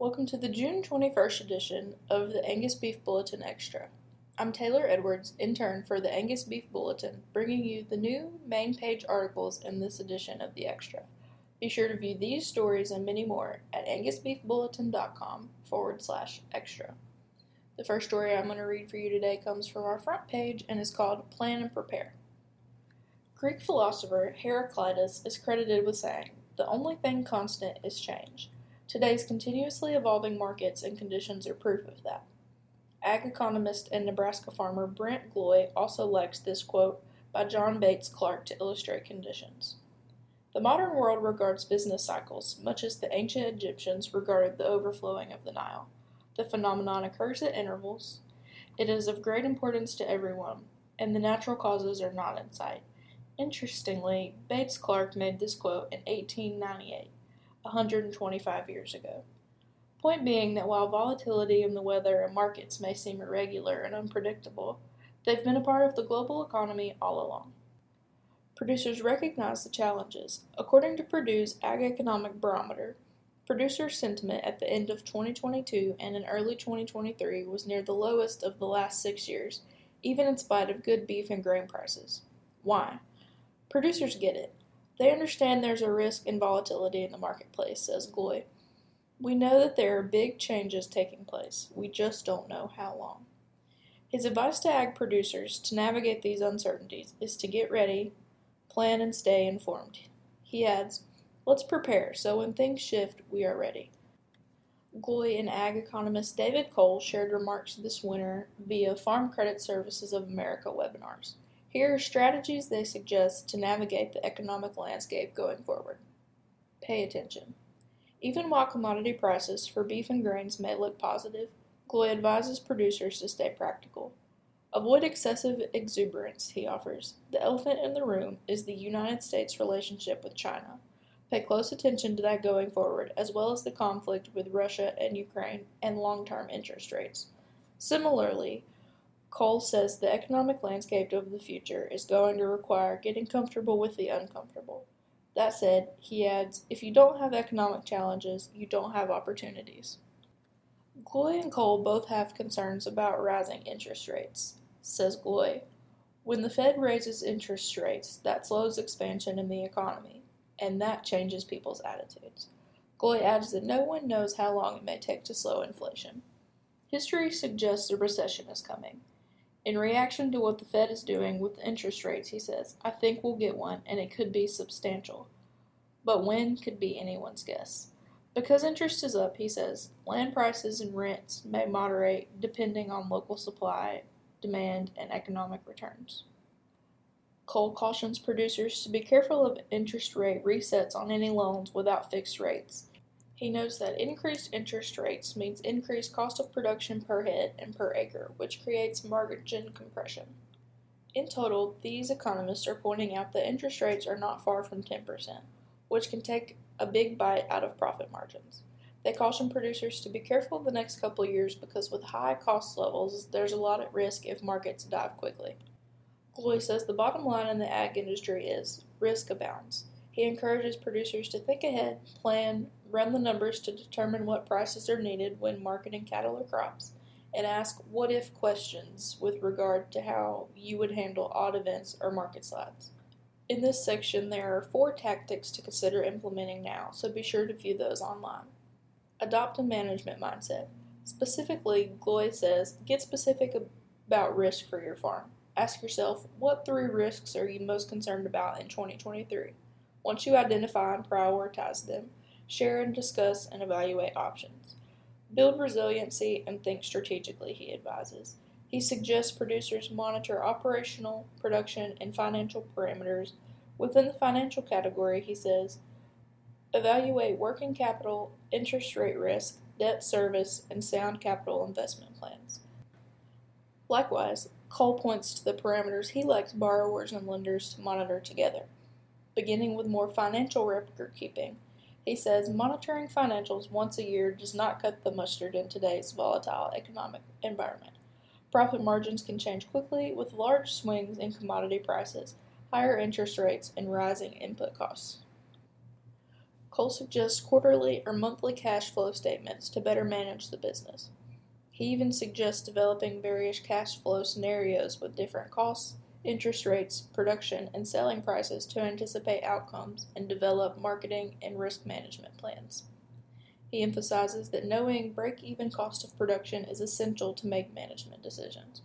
Welcome to the June 21st edition of the Angus Beef Bulletin Extra. I'm Taylor Edwards, intern for the Angus Beef Bulletin, bringing you the new main page articles in this edition of the Extra. Be sure to view these stories and many more at angusbeefbulletin.com forward slash extra. The first story I'm going to read for you today comes from our front page and is called Plan and Prepare. Greek philosopher Heraclitus is credited with saying, The only thing constant is change. Today's continuously evolving markets and conditions are proof of that. Ag economist and Nebraska farmer Brent Gloy also likes this quote by John Bates Clark to illustrate conditions. The modern world regards business cycles much as the ancient Egyptians regarded the overflowing of the Nile. The phenomenon occurs at intervals. It is of great importance to everyone, and the natural causes are not in sight. Interestingly, Bates Clark made this quote in 1898. 125 years ago. Point being that while volatility in the weather and markets may seem irregular and unpredictable, they've been a part of the global economy all along. Producers recognize the challenges. According to Purdue's Ag Economic Barometer, producer sentiment at the end of 2022 and in early 2023 was near the lowest of the last six years, even in spite of good beef and grain prices. Why? Producers get it. They understand there's a risk and volatility in the marketplace, says Gloy. We know that there are big changes taking place. We just don't know how long. His advice to ag producers to navigate these uncertainties is to get ready, plan, and stay informed. He adds, Let's prepare so when things shift, we are ready. Gloy and ag economist David Kohl shared remarks this winter via Farm Credit Services of America webinars. Here are strategies they suggest to navigate the economic landscape going forward. Pay attention. Even while commodity prices for beef and grains may look positive, Gloy advises producers to stay practical. Avoid excessive exuberance, he offers. The elephant in the room is the United States' relationship with China. Pay close attention to that going forward, as well as the conflict with Russia and Ukraine and long term interest rates. Similarly, Kohl says the economic landscape of the future is going to require getting comfortable with the uncomfortable. That said, he adds, if you don't have economic challenges, you don't have opportunities. Gloy and Kohl both have concerns about rising interest rates, says Gloy. When the Fed raises interest rates, that slows expansion in the economy, and that changes people's attitudes. Gloy adds that no one knows how long it may take to slow inflation. History suggests a recession is coming. In reaction to what the Fed is doing with interest rates, he says, I think we'll get one, and it could be substantial. But when could be anyone's guess. Because interest is up, he says, land prices and rents may moderate depending on local supply, demand, and economic returns. Kohl cautions producers to be careful of interest rate resets on any loans without fixed rates he notes that increased interest rates means increased cost of production per head and per acre, which creates margin compression. In total, these economists are pointing out that interest rates are not far from 10%, which can take a big bite out of profit margins. They caution producers to be careful the next couple years because with high cost levels, there's a lot at risk if markets dive quickly. Gloy says the bottom line in the ag industry is risk abounds. He encourages producers to think ahead, plan, run the numbers to determine what prices are needed when marketing cattle or crops, and ask what if questions with regard to how you would handle odd events or market slides. In this section, there are four tactics to consider implementing now, so be sure to view those online. Adopt a management mindset. Specifically, Gloy says get specific about risk for your farm. Ask yourself what three risks are you most concerned about in 2023? Once you identify and prioritize them, share and discuss and evaluate options. Build resiliency and think strategically, he advises. He suggests producers monitor operational, production, and financial parameters. Within the financial category, he says, evaluate working capital, interest rate risk, debt service, and sound capital investment plans. Likewise, Kohl points to the parameters he likes borrowers and lenders to monitor together beginning with more financial record keeping. He says monitoring financials once a year does not cut the mustard in today's volatile economic environment. Profit margins can change quickly with large swings in commodity prices, higher interest rates, and rising input costs. Kohl suggests quarterly or monthly cash flow statements to better manage the business. He even suggests developing various cash flow scenarios with different costs, interest rates, production, and selling prices to anticipate outcomes and develop marketing and risk management plans. He emphasizes that knowing break even cost of production is essential to make management decisions.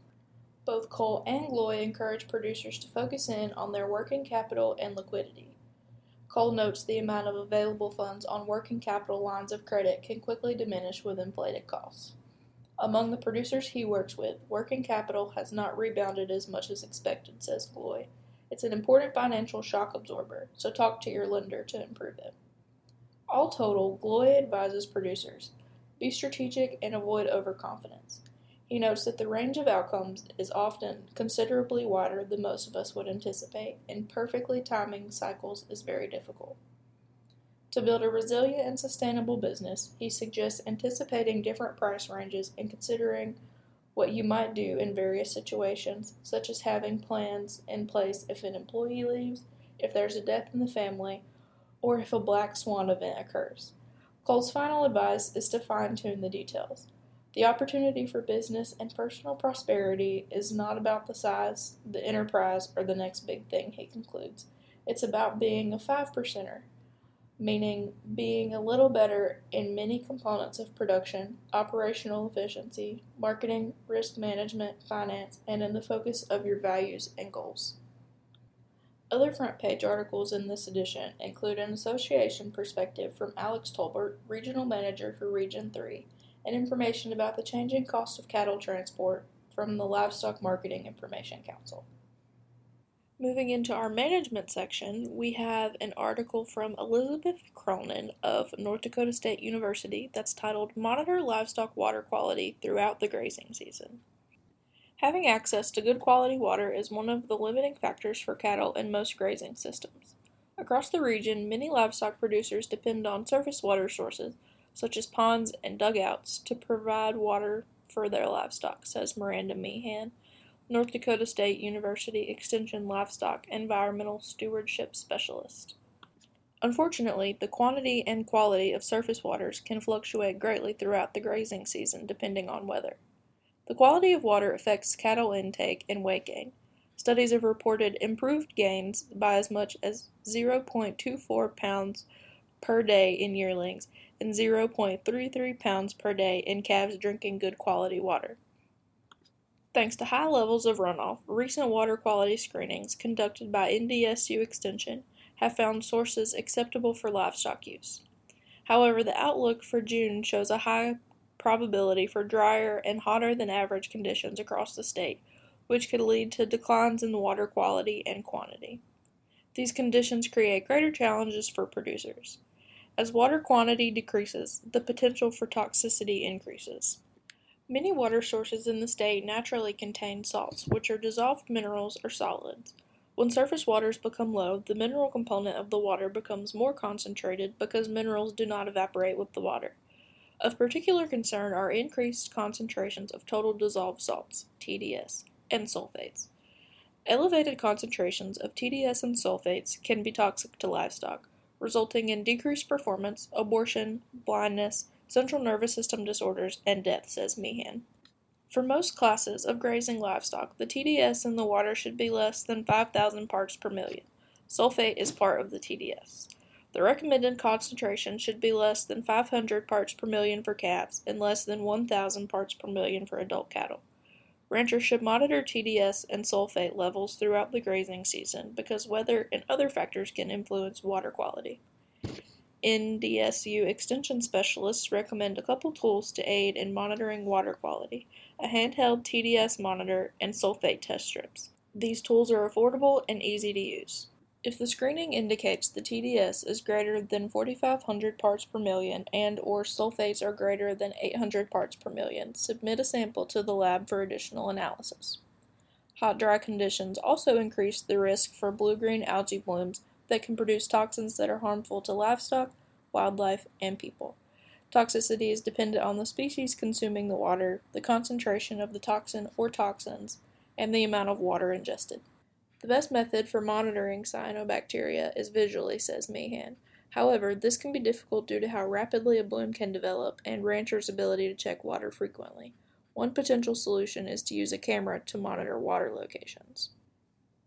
Both Kohl and Gloy encourage producers to focus in on their working capital and liquidity. Kohl notes the amount of available funds on working capital lines of credit can quickly diminish with inflated costs. Among the producers he works with, working capital has not rebounded as much as expected, says Gloy. It's an important financial shock absorber, so talk to your lender to improve it. All total, Gloy advises producers be strategic and avoid overconfidence. He notes that the range of outcomes is often considerably wider than most of us would anticipate, and perfectly timing cycles is very difficult. To build a resilient and sustainable business, he suggests anticipating different price ranges and considering what you might do in various situations, such as having plans in place if an employee leaves, if there's a death in the family, or if a black swan event occurs. Kohl's final advice is to fine tune the details. The opportunity for business and personal prosperity is not about the size, the enterprise, or the next big thing, he concludes. It's about being a five percenter, meaning being a little better in many components of production, operational efficiency, marketing, risk management, finance, and in the focus of your values and goals. Other front page articles in this edition include an association perspective from Alex Tolbert, Regional Manager for Region 3, and information about the changing cost of cattle transport from the Livestock Marketing Information Council. Moving into our management section, we have an article from Elizabeth Cronin of North Dakota State University that's titled Monitor Livestock Water Quality Throughout the Grazing Season. Having access to good quality water is one of the limiting factors for cattle in most grazing systems. Across the region, many livestock producers depend on surface water sources, such as ponds and dugouts, to provide water for their livestock, says Miranda Meehan, North Dakota State University Extension Livestock Environmental Stewardship Specialist. Unfortunately, the quantity and quality of surface waters can fluctuate greatly throughout the grazing season depending on weather. The quality of water affects cattle intake and weight gain. Studies have reported improved gains by as much as 0.24 pounds per day in yearlings and 0.33 pounds per day in calves drinking good quality water. Thanks to high levels of runoff, recent water quality screenings conducted by NDSU Extension have found sources acceptable for livestock use. However, the outlook for June shows a high probability for drier and hotter than average conditions across the state, which could lead to declines in water quality and quantity. These conditions create greater challenges for producers. As water quantity decreases, the potential for toxicity increases. Many water sources in the state naturally contain salts, which are dissolved minerals or solids. When surface waters become low, the mineral component of the water becomes more concentrated because minerals do not evaporate with the water. Of particular concern are increased concentrations of total dissolved salts, TDS, and sulfates. Elevated concentrations of TDS and sulfates can be toxic to livestock, resulting in decreased performance, abortion, blindness, central nervous system disorders, and death, says Meehan. For most classes of grazing livestock, the TDS in the water should be less than 5,000 parts per million. Sulfate is part of the TDS. The recommended concentration should be less than 500 parts per million for calves and less than 1,000 parts per million for adult cattle. Ranchers should monitor TDS and sulfate levels throughout the grazing season because weather and other factors can influence water quality. NDSU extension specialists recommend a couple tools to aid in monitoring water quality a handheld TDS monitor and sulfate test strips. These tools are affordable and easy to use. If the screening indicates the TDS is greater than 4500 parts per million and or sulfates are greater than 800 parts per million, submit a sample to the lab for additional analysis. Hot dry conditions also increase the risk for blue-green algae blooms that can produce toxins that are harmful to livestock, wildlife, and people. Toxicity is dependent on the species consuming the water, the concentration of the toxin or toxins, and the amount of water ingested. The best method for monitoring cyanobacteria is visually, says Meehan. However, this can be difficult due to how rapidly a bloom can develop and ranchers' ability to check water frequently. One potential solution is to use a camera to monitor water locations.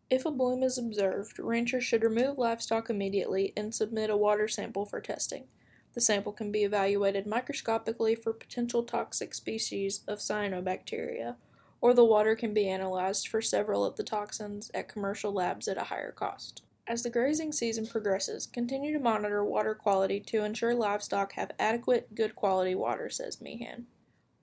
If a bloom is observed, ranchers should remove livestock immediately and submit a water sample for testing. The sample can be evaluated microscopically for potential toxic species of cyanobacteria, or the water can be analyzed for several of the toxins at commercial labs at a higher cost. As the grazing season progresses, continue to monitor water quality to ensure livestock have adequate, good quality water, says Meehan.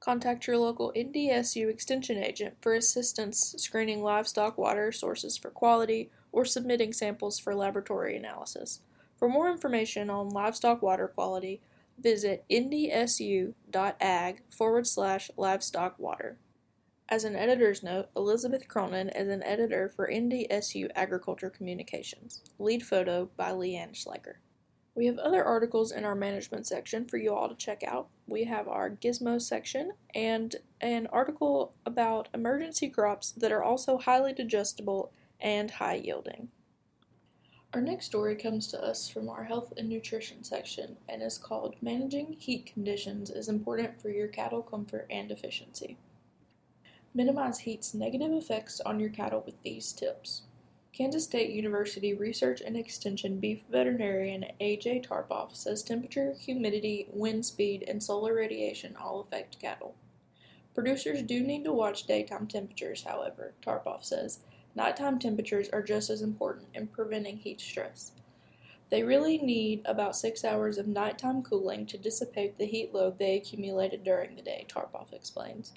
Contact your local NDSU Extension agent for assistance screening livestock water sources for quality or submitting samples for laboratory analysis. For more information on livestock water quality, visit ndsu.ag forward slash livestock water. As an editor's note, Elizabeth Cronin is an editor for NDSU Agriculture Communications. Lead photo by Leanne Schleicher. We have other articles in our management section for you all to check out. We have our gizmo section and an article about emergency crops that are also highly digestible and high yielding. Our next story comes to us from our health and nutrition section and is called Managing Heat Conditions is Important for Your Cattle Comfort and Efficiency. Minimize heat's negative effects on your cattle with these tips. Kansas State University Research and Extension beef veterinarian A.J. Tarpoff says temperature, humidity, wind speed, and solar radiation all affect cattle. Producers do need to watch daytime temperatures, however, Tarpoff says. Nighttime temperatures are just as important in preventing heat stress. They really need about six hours of nighttime cooling to dissipate the heat load they accumulated during the day, Tarpoff explains.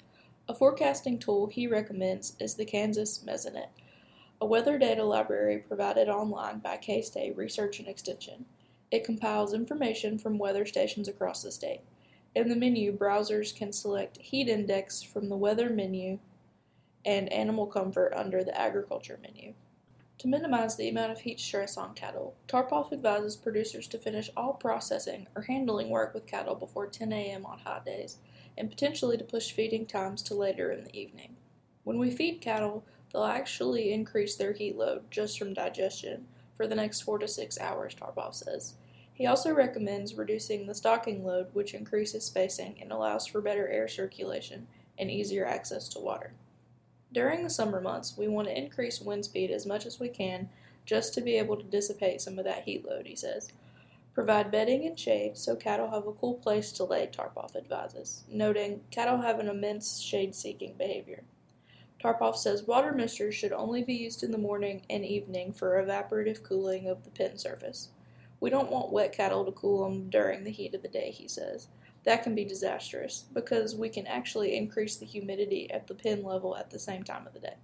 A forecasting tool he recommends is the Kansas Mesonet a weather data library provided online by K-State Research and Extension. It compiles information from weather stations across the state. In the menu, browsers can select heat index from the weather menu and animal comfort under the agriculture menu. To minimize the amount of heat stress on cattle, Tarpoff advises producers to finish all processing or handling work with cattle before 10 a.m. on hot days, and potentially to push feeding times to later in the evening. When we feed cattle, They'll actually increase their heat load just from digestion for the next four to six hours, Tarpoff says. He also recommends reducing the stocking load, which increases spacing and allows for better air circulation and easier access to water. During the summer months, we want to increase wind speed as much as we can just to be able to dissipate some of that heat load, he says. Provide bedding and shade so cattle have a cool place to lay, Tarpoff advises, noting cattle have an immense shade seeking behavior. Tarpoff says water misters should only be used in the morning and evening for evaporative cooling of the pen surface. We don't want wet cattle to cool them during the heat of the day, he says. That can be disastrous because we can actually increase the humidity at the pen level at the same time of the day.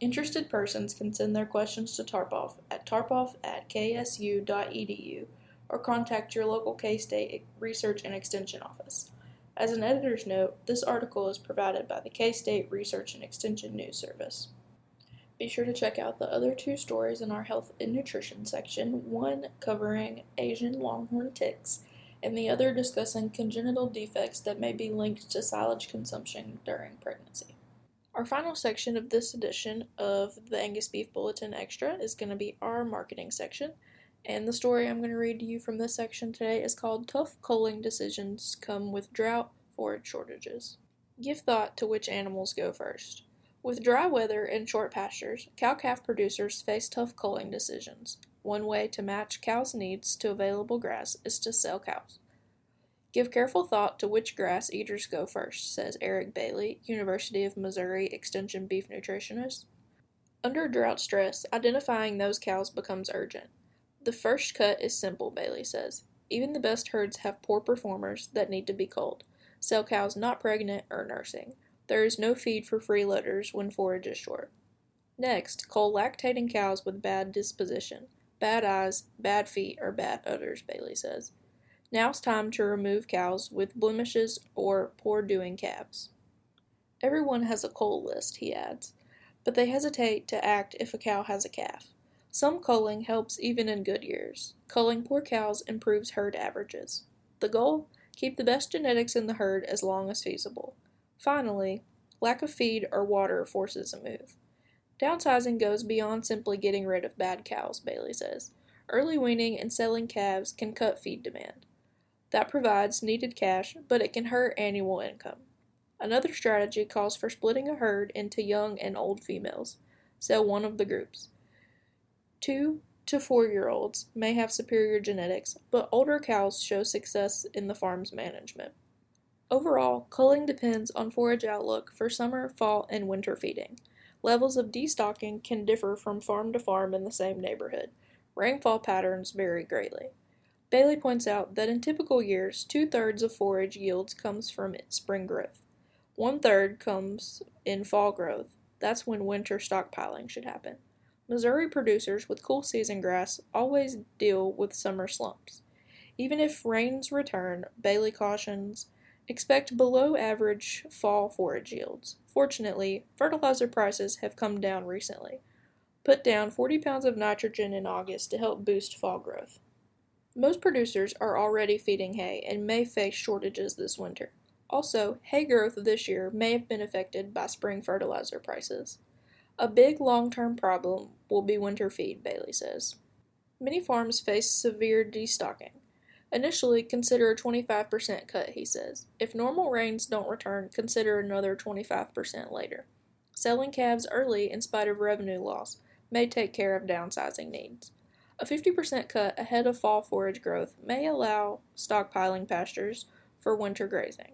Interested persons can send their questions to Tarpoff at tarpoff at ksu.edu or contact your local K State Research and Extension office. As an editor's note, this article is provided by the K State Research and Extension News Service. Be sure to check out the other two stories in our health and nutrition section, one covering Asian longhorn ticks, and the other discussing congenital defects that may be linked to silage consumption during pregnancy. Our final section of this edition of the Angus Beef Bulletin Extra is going to be our marketing section. And the story I'm going to read to you from this section today is called Tough Culling Decisions Come with Drought Forage Shortages. Give thought to which animals go first. With dry weather and short pastures, cow calf producers face tough culling decisions. One way to match cows' needs to available grass is to sell cows. Give careful thought to which grass eaters go first, says Eric Bailey, University of Missouri Extension beef nutritionist. Under drought stress, identifying those cows becomes urgent. The first cut is simple, Bailey says. Even the best herds have poor performers that need to be culled. Sell cows not pregnant or nursing. There is no feed for freeloaders when forage is short. Next, cull lactating cows with bad disposition, bad eyes, bad feet, or bad udders, Bailey says. Now it's time to remove cows with blemishes or poor doing calves. Everyone has a cull list, he adds, but they hesitate to act if a cow has a calf. Some culling helps even in good years. Culling poor cows improves herd averages. The goal? Keep the best genetics in the herd as long as feasible. Finally, lack of feed or water forces a move. Downsizing goes beyond simply getting rid of bad cows, Bailey says. Early weaning and selling calves can cut feed demand. That provides needed cash, but it can hurt annual income. Another strategy calls for splitting a herd into young and old females. Sell one of the groups. Two to four year olds may have superior genetics, but older cows show success in the farm's management. Overall, culling depends on forage outlook for summer, fall, and winter feeding. Levels of destocking can differ from farm to farm in the same neighborhood. Rainfall patterns vary greatly. Bailey points out that in typical years, two thirds of forage yields comes from spring growth. One third comes in fall growth. That's when winter stockpiling should happen. Missouri producers with cool season grass always deal with summer slumps. Even if rains return, Bailey cautions, expect below average fall forage yields. Fortunately, fertilizer prices have come down recently. Put down 40 pounds of nitrogen in August to help boost fall growth. Most producers are already feeding hay and may face shortages this winter. Also, hay growth this year may have been affected by spring fertilizer prices. A big long term problem will be winter feed, Bailey says. Many farms face severe destocking. Initially, consider a 25% cut, he says. If normal rains don't return, consider another 25% later. Selling calves early in spite of revenue loss may take care of downsizing needs. A 50% cut ahead of fall forage growth may allow stockpiling pastures for winter grazing.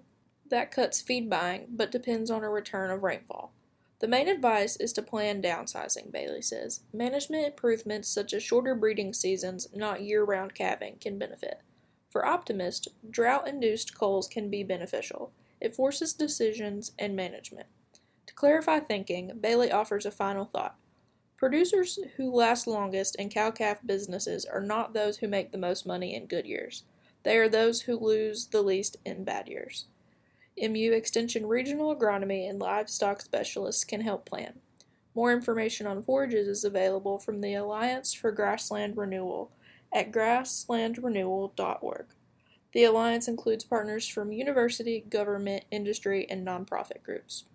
That cuts feed buying, but depends on a return of rainfall. The main advice is to plan downsizing, Bailey says. Management improvements such as shorter breeding seasons, not year round calving, can benefit. For optimists, drought induced culls can be beneficial. It forces decisions and management. To clarify thinking, Bailey offers a final thought. Producers who last longest in cow calf businesses are not those who make the most money in good years. They are those who lose the least in bad years. MU Extension Regional Agronomy and Livestock Specialists can help plan. More information on forages is available from the Alliance for Grassland Renewal at grasslandrenewal.org. The alliance includes partners from university, government, industry, and nonprofit groups.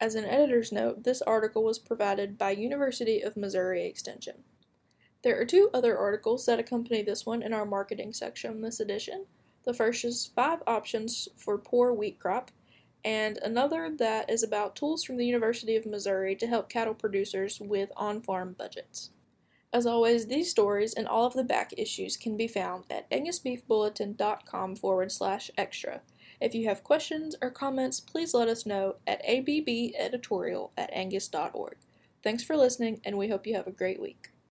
As an editor's note, this article was provided by University of Missouri Extension. There are two other articles that accompany this one in our marketing section this edition. The first is five options for poor wheat crop, and another that is about tools from the University of Missouri to help cattle producers with on farm budgets. As always, these stories and all of the back issues can be found at angusbeefbulletin.com forward slash extra. If you have questions or comments, please let us know at abbeditorial at angus.org. Thanks for listening, and we hope you have a great week.